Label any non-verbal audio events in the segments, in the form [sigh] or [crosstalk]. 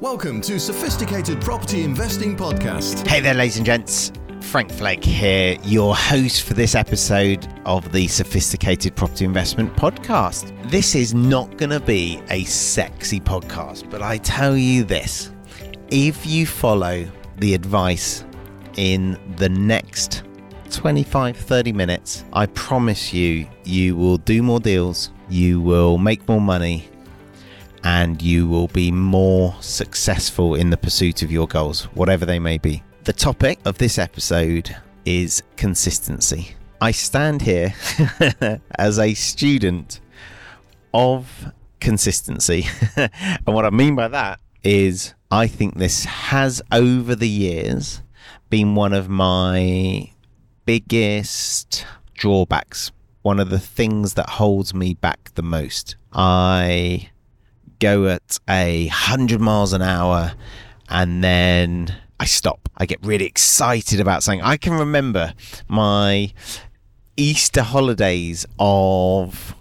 Welcome to Sophisticated Property Investing Podcast. Hey there, ladies and gents. Frank Flegg here, your host for this episode of the Sophisticated Property Investment Podcast. This is not going to be a sexy podcast, but I tell you this if you follow the advice in the next 25 30 minutes, I promise you, you will do more deals, you will make more money, and you will be more successful in the pursuit of your goals, whatever they may be. The topic of this episode is consistency. I stand here [laughs] as a student of consistency. [laughs] and what I mean by that is, I think this has over the years been one of my biggest drawbacks, one of the things that holds me back the most. I go at a hundred miles an hour and then I stop. I get really excited about something. I can remember my Easter holidays of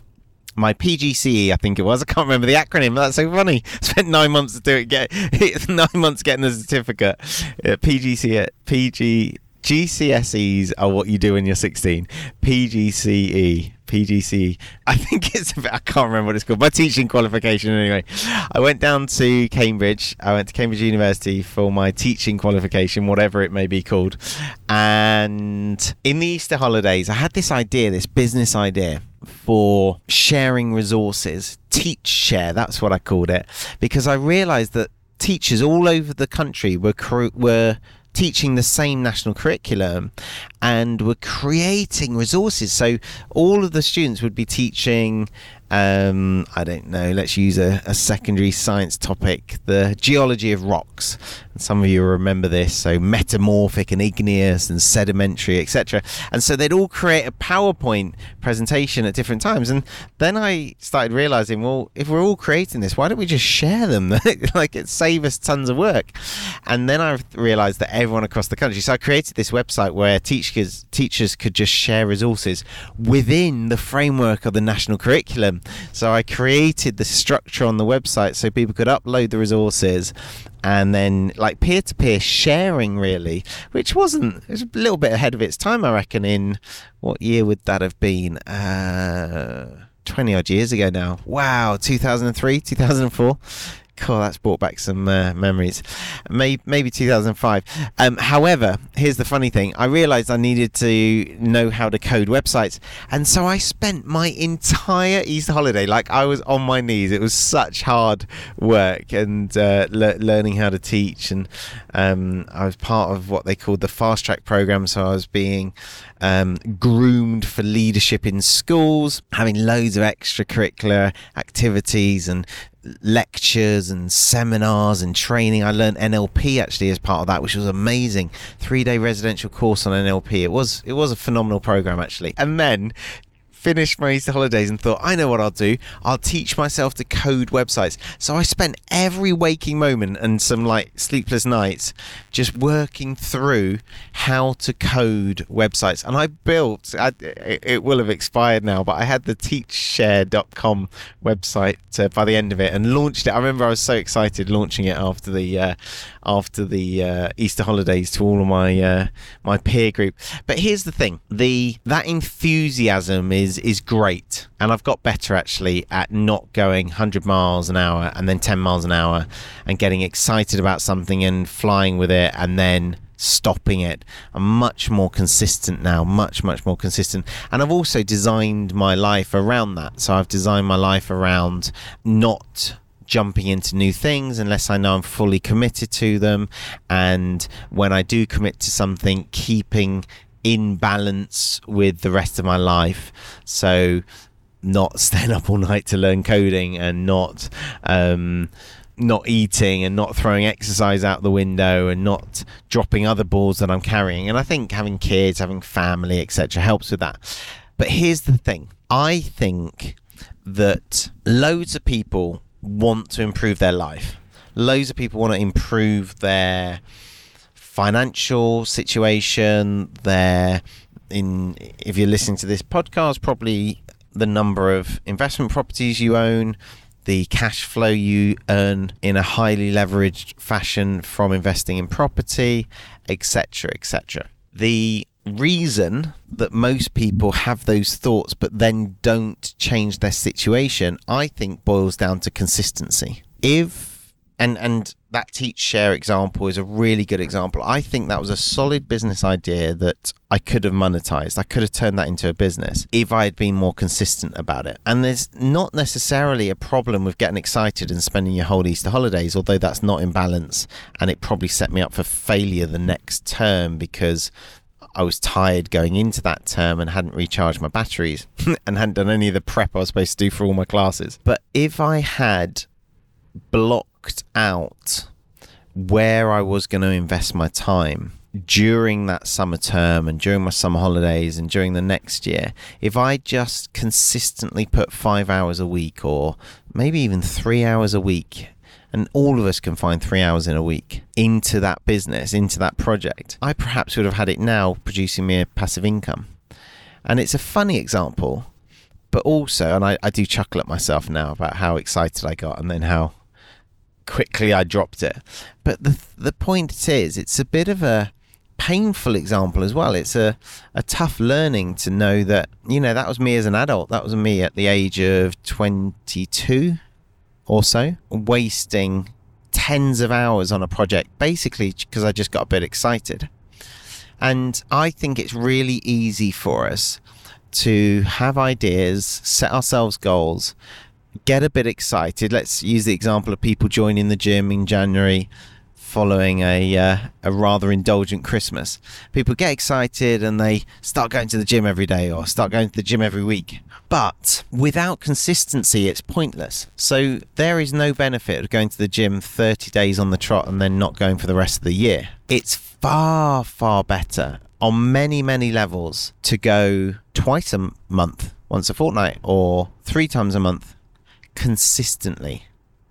my PGCE, I think it was. I can't remember the acronym. That's so funny. [laughs] Spent nine months to do it. Get [laughs] nine months getting the certificate. Uh, PGC, PG, GCSEs are what you do when you're 16. PGCE, PGCE. I think [laughs] it's, I can't remember what it's called. My teaching qualification, anyway. I went down to Cambridge. I went to Cambridge University for my teaching qualification, whatever it may be called. And in the Easter holidays, I had this idea, this business idea for sharing resources. Teach share, that's what I called it, because I realized that teachers all over the country were were teaching the same national curriculum and were creating resources. So all of the students would be teaching um, I don't know, let's use a, a, secondary science topic, the geology of rocks. And some of you remember this, so metamorphic and igneous and sedimentary, etc. And so they'd all create a PowerPoint presentation at different times. And then I started realizing, well, if we're all creating this, why don't we just share them? [laughs] like it saves us tons of work. And then I realized that everyone across the country. So I created this website where teachers teachers could just share resources within the framework of the national curriculum so I created the structure on the website so people could upload the resources and then like peer to peer sharing really, which wasn't it was a little bit ahead of its time, I reckon. In what year would that have been? Uh, 20 odd years ago now. Wow, 2003, 2004. Cool, that's brought back some uh, memories. Maybe, maybe 2005. Um, however, here's the funny thing I realized I needed to know how to code websites. And so I spent my entire Easter holiday, like I was on my knees. It was such hard work and uh, le- learning how to teach. And um, I was part of what they called the fast track program. So I was being um, groomed for leadership in schools, having loads of extracurricular activities and lectures and seminars and training. I learned NLP actually as part of that, which was amazing. Three day residential course on NLP. It was it was a phenomenal program actually. And then finished my Easter holidays and thought, I know what I'll do. I'll teach myself to code websites. So I spent every waking moment and some like sleepless nights just working through how to code websites. And I built, I, it will have expired now, but I had the teachshare.com website uh, by the end of it and launched it. I remember I was so excited launching it after the uh, after the uh, Easter holidays to all of my uh, my peer group. But here's the thing: the that enthusiasm is is great, and I've got better actually at not going 100 miles an hour and then 10 miles an hour and getting excited about something and flying with it and then stopping it. I'm much more consistent now, much, much more consistent. And I've also designed my life around that. So I've designed my life around not jumping into new things unless I know I'm fully committed to them. And when I do commit to something, keeping in balance with the rest of my life. So, not [laughs] staying up all night to learn coding and not. Um, not eating and not throwing exercise out the window and not dropping other balls that I'm carrying. And I think having kids, having family, etc., helps with that. But here's the thing I think that loads of people want to improve their life, loads of people want to improve their financial situation, their in if you're listening to this podcast, probably the number of investment properties you own, the cash flow you earn in a highly leveraged fashion from investing in property, etc., etc. The reason that most people have those thoughts but then don't change their situation, I think boils down to consistency. If and and that teach share example is a really good example. I think that was a solid business idea that I could have monetized. I could have turned that into a business if I had been more consistent about it. And there's not necessarily a problem with getting excited and spending your whole Easter holidays, although that's not in balance and it probably set me up for failure the next term because I was tired going into that term and hadn't recharged my batteries [laughs] and hadn't done any of the prep I was supposed to do for all my classes. But if I had blocked out where I was going to invest my time during that summer term and during my summer holidays and during the next year, if I just consistently put five hours a week or maybe even three hours a week, and all of us can find three hours in a week into that business, into that project, I perhaps would have had it now producing me a passive income. And it's a funny example, but also, and I, I do chuckle at myself now about how excited I got and then how quickly I dropped it. But the the point is, it's a bit of a painful example as well. It's a, a tough learning to know that, you know, that was me as an adult. That was me at the age of 22 or so, wasting tens of hours on a project basically because I just got a bit excited. And I think it's really easy for us to have ideas, set ourselves goals, get a bit excited. Let's use the example of people joining the gym in January following a uh, a rather indulgent Christmas. People get excited and they start going to the gym every day or start going to the gym every week. But without consistency, it's pointless. So there is no benefit of going to the gym 30 days on the trot and then not going for the rest of the year. It's far, far better on many, many levels to go twice a month, once a fortnight, or three times a month consistently.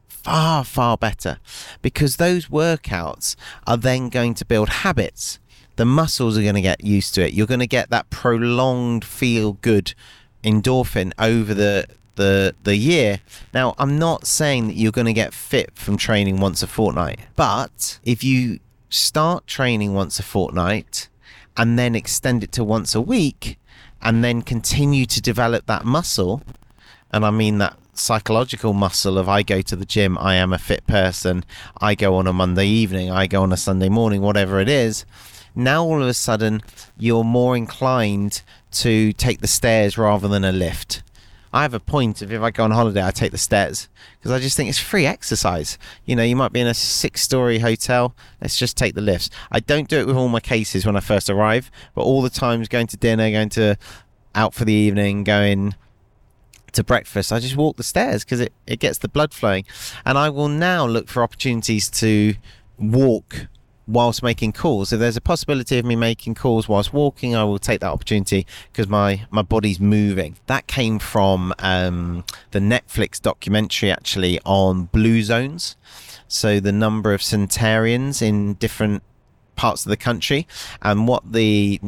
Far, far better because those workouts are then going to build habits. The muscles are going to get used to it. You're going to get that prolonged feel good endorphin over the the the year. Now, I'm not saying that you're going to get fit from training once a fortnight, but if you start training once a fortnight and then extend it to once a week and then continue to develop that muscle, and I mean that psychological muscle of I go to the gym, I am a fit person, I go on a Monday evening, I go on a Sunday morning, whatever it is. Now all of a sudden you're more inclined to take the stairs rather than a lift. I have a point of if I go on holiday, I take the stairs because I just think it's free exercise. You know, you might be in a six story hotel. Let's just take the lifts. I don't do it with all my cases when I first arrive, but all the times going to dinner, going to out for the evening, going to breakfast, I just walk the stairs because it, it gets the blood flowing. And I will now look for opportunities to walk whilst making calls. If there's a possibility of me making calls whilst walking, I will take that opportunity because my, my body's moving. That came from um, the Netflix documentary actually on blue zones. So the number of centenarians in different parts of the country. And what the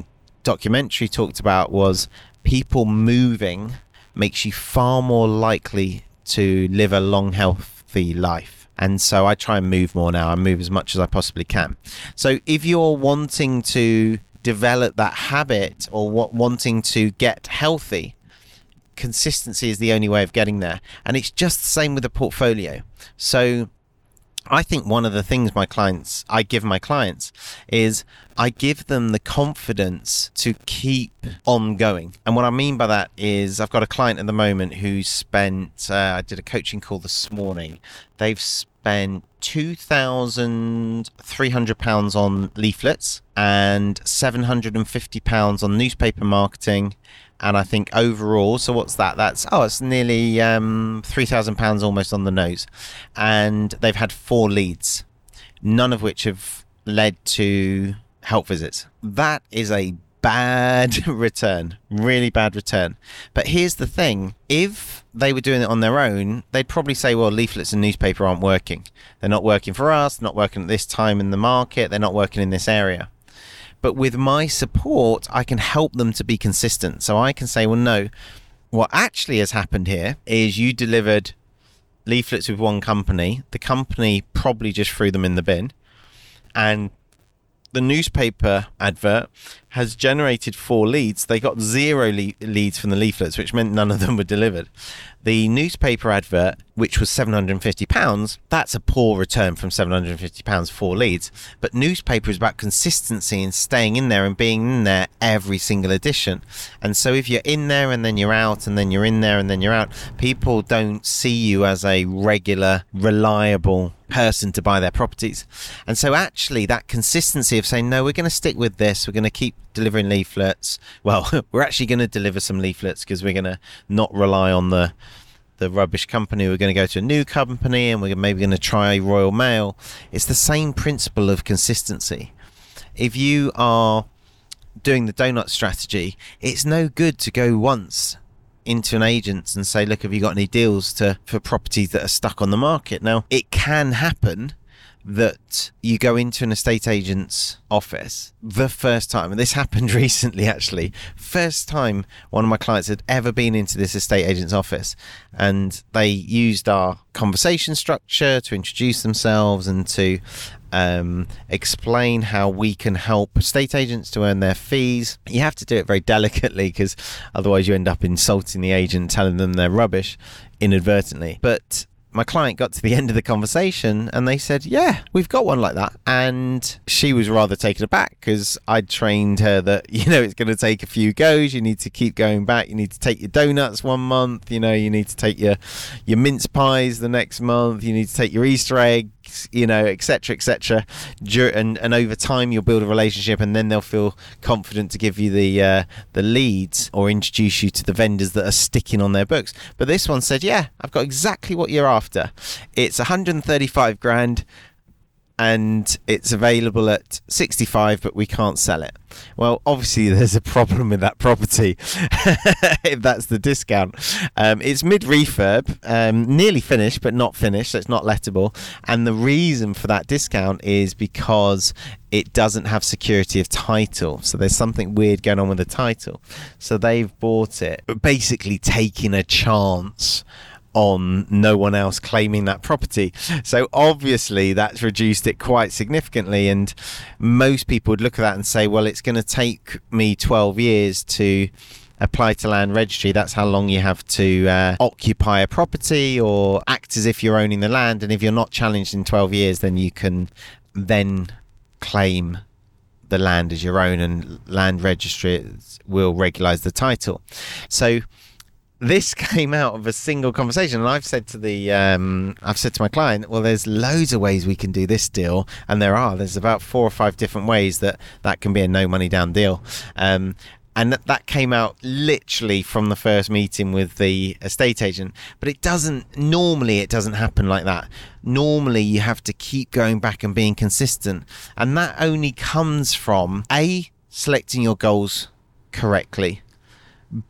documentary talked about was people moving makes you far more likely to live a long, healthy life. And so I try and move more now. I move as much as I possibly can. So if you're wanting to develop that habit or what, wanting to get healthy, consistency is the only way of getting there. And it's just the same with the portfolio. So I think one of the things my clients, I give my clients, is I give them the confidence to keep on going. And what I mean by that is I've got a client at the moment who spent, uh, I did a coaching call this morning. They've spent £2,300 on leaflets and £750 on newspaper marketing and I think overall, so what's that? That's oh, it's nearly um, three thousand pounds almost on the nose, and they've had four leads, none of which have led to help visits. That is a bad [laughs] return, really bad return. But here's the thing: if they were doing it on their own, they'd probably say, "Well, leaflets and newspaper aren't working. They're not working for us. Not working at this time in the market. They're not working in this area." But with my support, I can help them to be consistent. So I can say, well, no, what actually has happened here is you delivered leaflets with one company. The company probably just threw them in the bin. And the newspaper advert has generated four leads. They got zero le- leads from the leaflets, which meant none of them were delivered. The newspaper advert, which was £750, that's a poor return from £750 for leads. But newspaper is about consistency and staying in there and being in there every single edition. And so if you're in there and then you're out and then you're in there and then you're out, people don't see you as a regular, reliable person to buy their properties. And so actually that consistency of saying, no, we're going to stick with this, we're going to keep delivering leaflets. Well, [laughs] we're actually going to deliver some leaflets because we're going to not rely on the the rubbish company. We're going to go to a new company and we're maybe going to try Royal Mail. It's the same principle of consistency. If you are doing the donut strategy, it's no good to go once into an agent and say, "Look, have you got any deals to for properties that are stuck on the market?" Now, it can happen that you go into an estate agent's office the first time, and this [laughs] happened recently actually. First time one of my clients had ever been into this estate agent's office, and they used our conversation structure to introduce themselves and to um, explain how we can help estate agents to earn their fees. You have to do it very delicately because otherwise you end up insulting the agent, telling them they're rubbish inadvertently. But my client got to the end of the conversation and they said, Yeah, we've got one like that. And she was rather taken aback because I'd trained her that, [laughs] you know, it's going to take a few goes. You need to keep going back. You need to take your donuts one month. You know, you need to take your, your mince pies the next month. You need to take your Easter egg you know, etc., etc. And and over time, you'll build a relationship, and then they'll feel confident to give you the uh, the leads or introduce you to the vendors that are sticking on their books. But this one said, "Yeah, I've got exactly what you're after. It's 135 grand." And it's available at 65 but we can't sell it. Well obviously [laughs] there's a problem with that property [laughs] if that's the discount. Um, it's mid refurb um, nearly finished but not finished so it's not lettable. And the reason for that discount is because it doesn't have security of title. So there's something weird going on with the title. So they've bought it basically taking a chance on no one else claiming that property. So obviously that's reduced it quite significantly. And most people would look at that and say, well, it's going to take me 12 years to apply to land registry. That's how long you have to uh, occupy a property or act as if you're owning the land. And if you're not challenged in 12 years, then you can then claim the land as your own and land registry will regularize the title. So this [laughs] came out of a single conversation and i've said to the um, i've said to my client well there's loads of ways we can do this deal and there are. There's about four or five different ways that that can be a no money down deal. Um, and that, that came out literally from the first meeting with the estate agent. But it doesn't normally it doesn't happen like that. Normally you have to keep going back and being consistent. And that only comes from a selecting your goals correctly.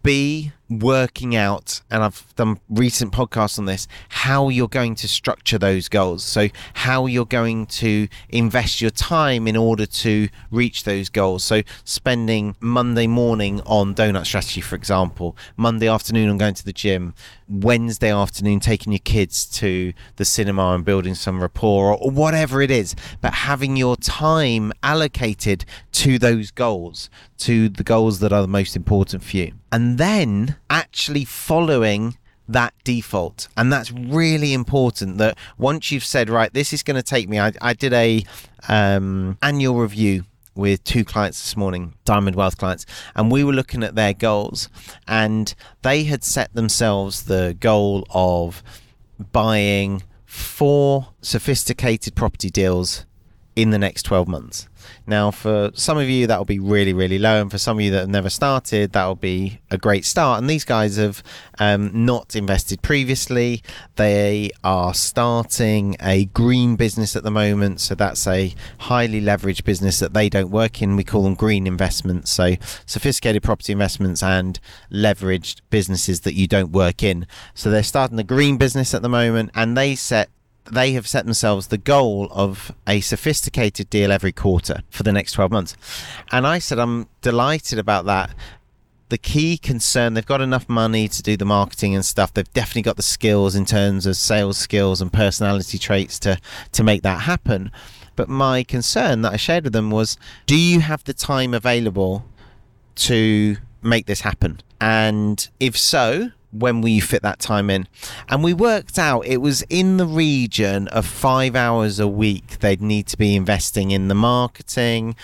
B working out, and I've done recent podcasts on this, how you're going to structure those goals. So, how you're going to invest your time in order to reach those goals. So, spending Monday morning on donut strategy, for example, Monday afternoon on going to the gym, Wednesday afternoon taking your kids to the cinema and building some rapport, or, whatever it is, but having your time allocated to those goals, to the goals that are the most important for you. And then actually following that default. And that's really important that once you've said right this is going to take me i, I did a um, annual review with two clients this morning diamond wealth clients and we were looking at their goals. And they had set themselves the goal of buying four sophisticated property deals in the next 12 months now, for some of you, that will be really, really low, and for some of you that have never started, that will be a great start. And these guys have um, not invested previously. They are starting a green business at the moment, so that's a highly leveraged business that they don't work in. We call them green investments, so sophisticated property investments and leveraged businesses that you don't work in. So they're starting a green business at the moment, and they set they have set themselves the goal of a sophisticated deal every quarter for the next 12 months. And I said, I'm delighted about that. the key concern they've got enough money to do the marketing and stuff they've definitely got the skills in terms of sales skills and personality traits to to make that happen but my concern that I shared with them was do you have the time available to make this happen and if so when you fit that time in? And we worked out it was in the region of five hours a week they'd need to be investing in the marketing,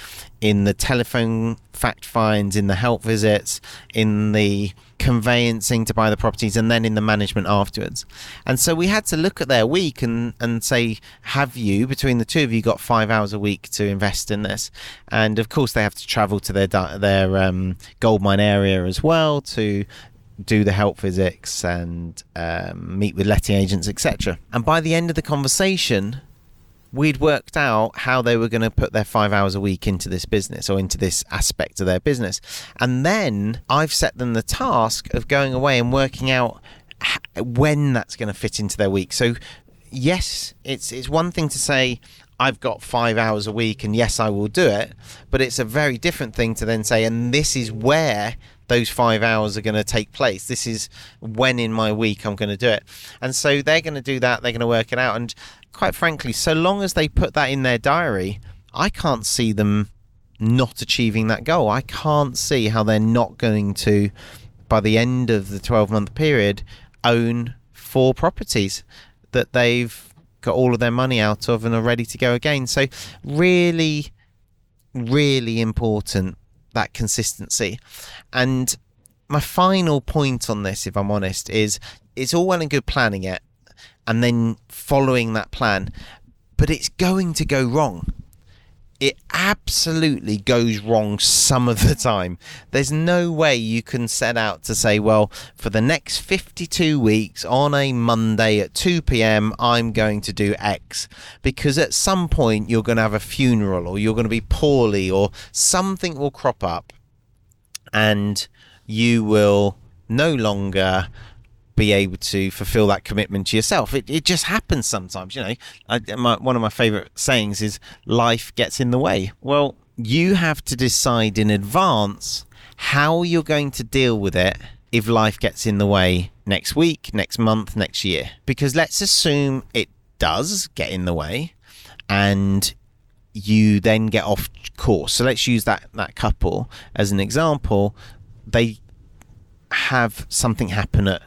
in the telephone fact finds, in the help visits, in the conveyancing to buy the properties, and then in the management afterwards. And so we had to look at their week and, and say, have you, between the two of you, got five hours a week to invest in this? And of course, they have to travel to their their um, gold mine area as well to do the help visits and um, meet with letting agents, etc. And by the end of the conversation, we'd worked out how they were going to put their five hours a week into this business or into this aspect of their business. And then I've set them the task of going away and working out when that's going to fit into their week. So, yes, it's it's one thing to say I've got five hours a week and yes, I will do it, but it's a very different thing to then say, and this is where those five hours are going to take place. This is when in my week I'm going to do it. And so they're going to do that, they're going to work it out. And quite frankly, so long as they put that in their diary, I can't see them not achieving that goal. I can't see how they're not going to, by the end of the 12 month period, own four properties that they've got all of their money out of and are ready to go again. So, really, really important that consistency. And my final point on this, if I'm honest, is it's all well and good planning it and then following that plan, but it's going to go wrong it absolutely goes wrong some of the time. There's no way you can set out to say, well, for the next 52 weeks on a Monday at 2 p.m., I'm going to do X. Because at some point you're going to have a funeral or you're going to be poorly or something will crop up and you will no longer be able to fulfill that commitment to yourself. It, it just happens sometimes, you know. I, my, one of my favorite sayings is life gets in the way. Well, you have to decide in advance how you're going to deal with it if life gets in the way next week, next month, next year. Because let's assume it does get in the way and you then get off course. So let's use that that couple as an example. They have something happen at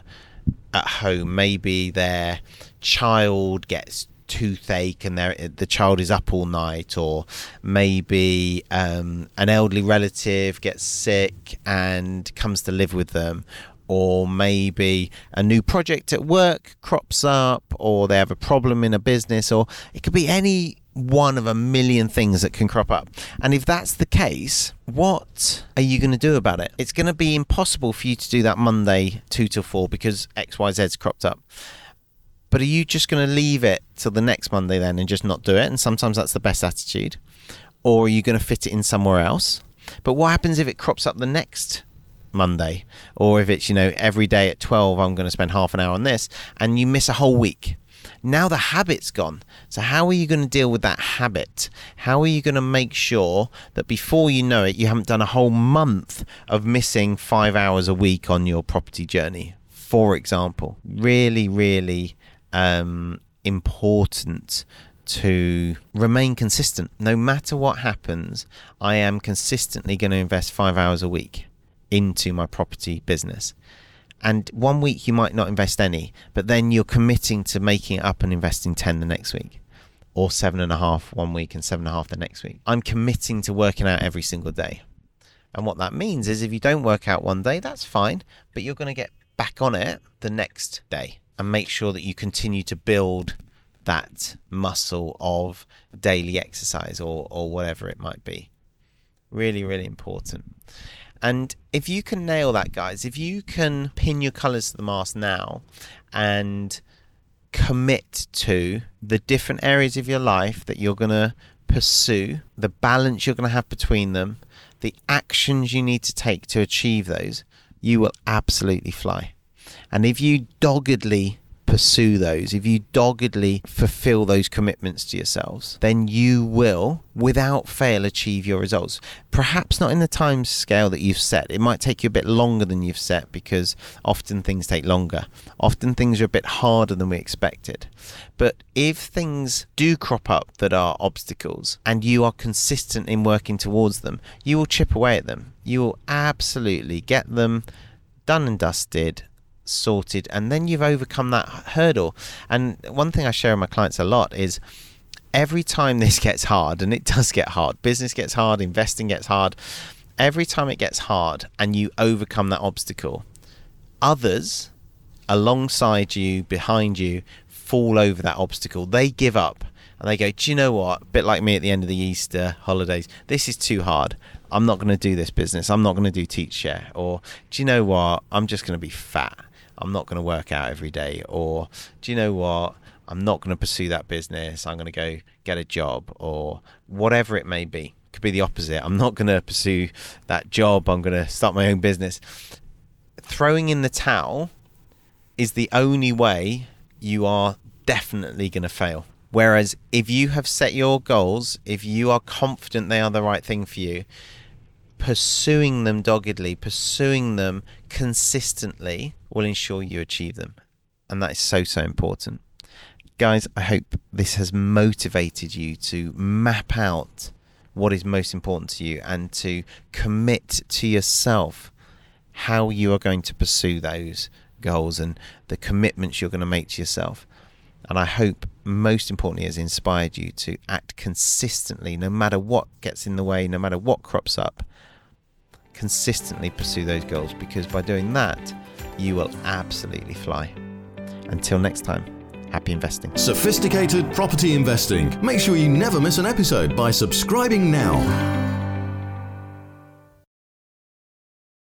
at home. Maybe their child gets toothache and the child is up all night, or maybe um, an elderly relative gets sick and comes to live with them, or maybe a new project at work crops up, or they have a problem in a business, or it could be any one of a million things that can crop up. And if that's the case, what are you going to do about it? It's going to be impossible for you to do that Monday 2 till 4 because XYZ's cropped up. But are you just going to leave it till the next Monday then and just not do it? And sometimes that's the best attitude. Or are you going to fit it in somewhere else? But what happens if it crops up the next Monday? Or if it's, you know, every day at 12, I'm going to spend half an hour on this and you miss a whole week? Now the habit's gone. So, how are you going to deal with that habit? How are you going to make sure that before you know it, you haven't done a whole month of missing five hours a week on your property journey? For example, really, really um, important to remain consistent. No matter what happens, I am consistently going to invest five hours a week into my property business and one week you might not invest any, but then you're committing to making it up and investing 10 the next week, or seven and a half one week and seven and a half the next week. I'm committing to working out every single day. And what that means is if you don't work out one day, that's fine, but you're going to get back on it the next day and make sure that you continue to build that muscle of daily exercise or, or whatever it might be. Really, really important. And if you can nail that, guys, if you can pin your colours to the mast now and commit to the different areas of your life that you're going to pursue, the balance you're going to have between them, the actions you need to take to achieve those, you will absolutely fly. And if you doggedly pursue those, if you doggedly fulfill those commitments to yourselves, then you will, without fail, achieve your results. Perhaps not in the time scale that you've set. It might take you a bit longer than you've set because often things take longer. Often things are a bit harder than we expected. But if things do crop up that are obstacles and you are consistent in working towards them, you will chip away at them. You will absolutely get them done and dusted sorted and then you've overcome that hurdle. And one thing i share with my clients a lot is every time [laughs] this gets hard and it does get hard business gets hard investing gets hard every time it gets hard and you overcome that obstacle others alongside you behind you fall over that obstacle. They give up and they go do you know what? A bit like me at the end of the easter holidays. This is too hard. I'm not going to do this business. I'm not going to do teach share. Or do you know what? I'm just going to be fat I'm not going to work out every day, or do you know what? I'm not going to pursue that business. I'm going to go get a job, or whatever it may be. It could be the opposite. I'm not going to pursue that job. I'm going to start my own business. Throwing in the towel is the only way you are definitely going to fail. Whereas if you have set your goals, if you are confident they are the right thing for you, pursuing them doggedly, pursuing them consistently will ensure you achieve them. And that is so, so important. Guys, I hope this has motivated you to map out what is most important to you and to commit to yourself how you are going to pursue those goals and the commitments you're going to make to yourself. And I hope, most importantly, has inspired you to act consistently, no matter what gets in the way, no matter what crops up, consistently pursue those goals because by doing that, you will absolutely fly. Until next time, happy investing. Sophisticated property investing. Make sure you never miss an episode by subscribing now.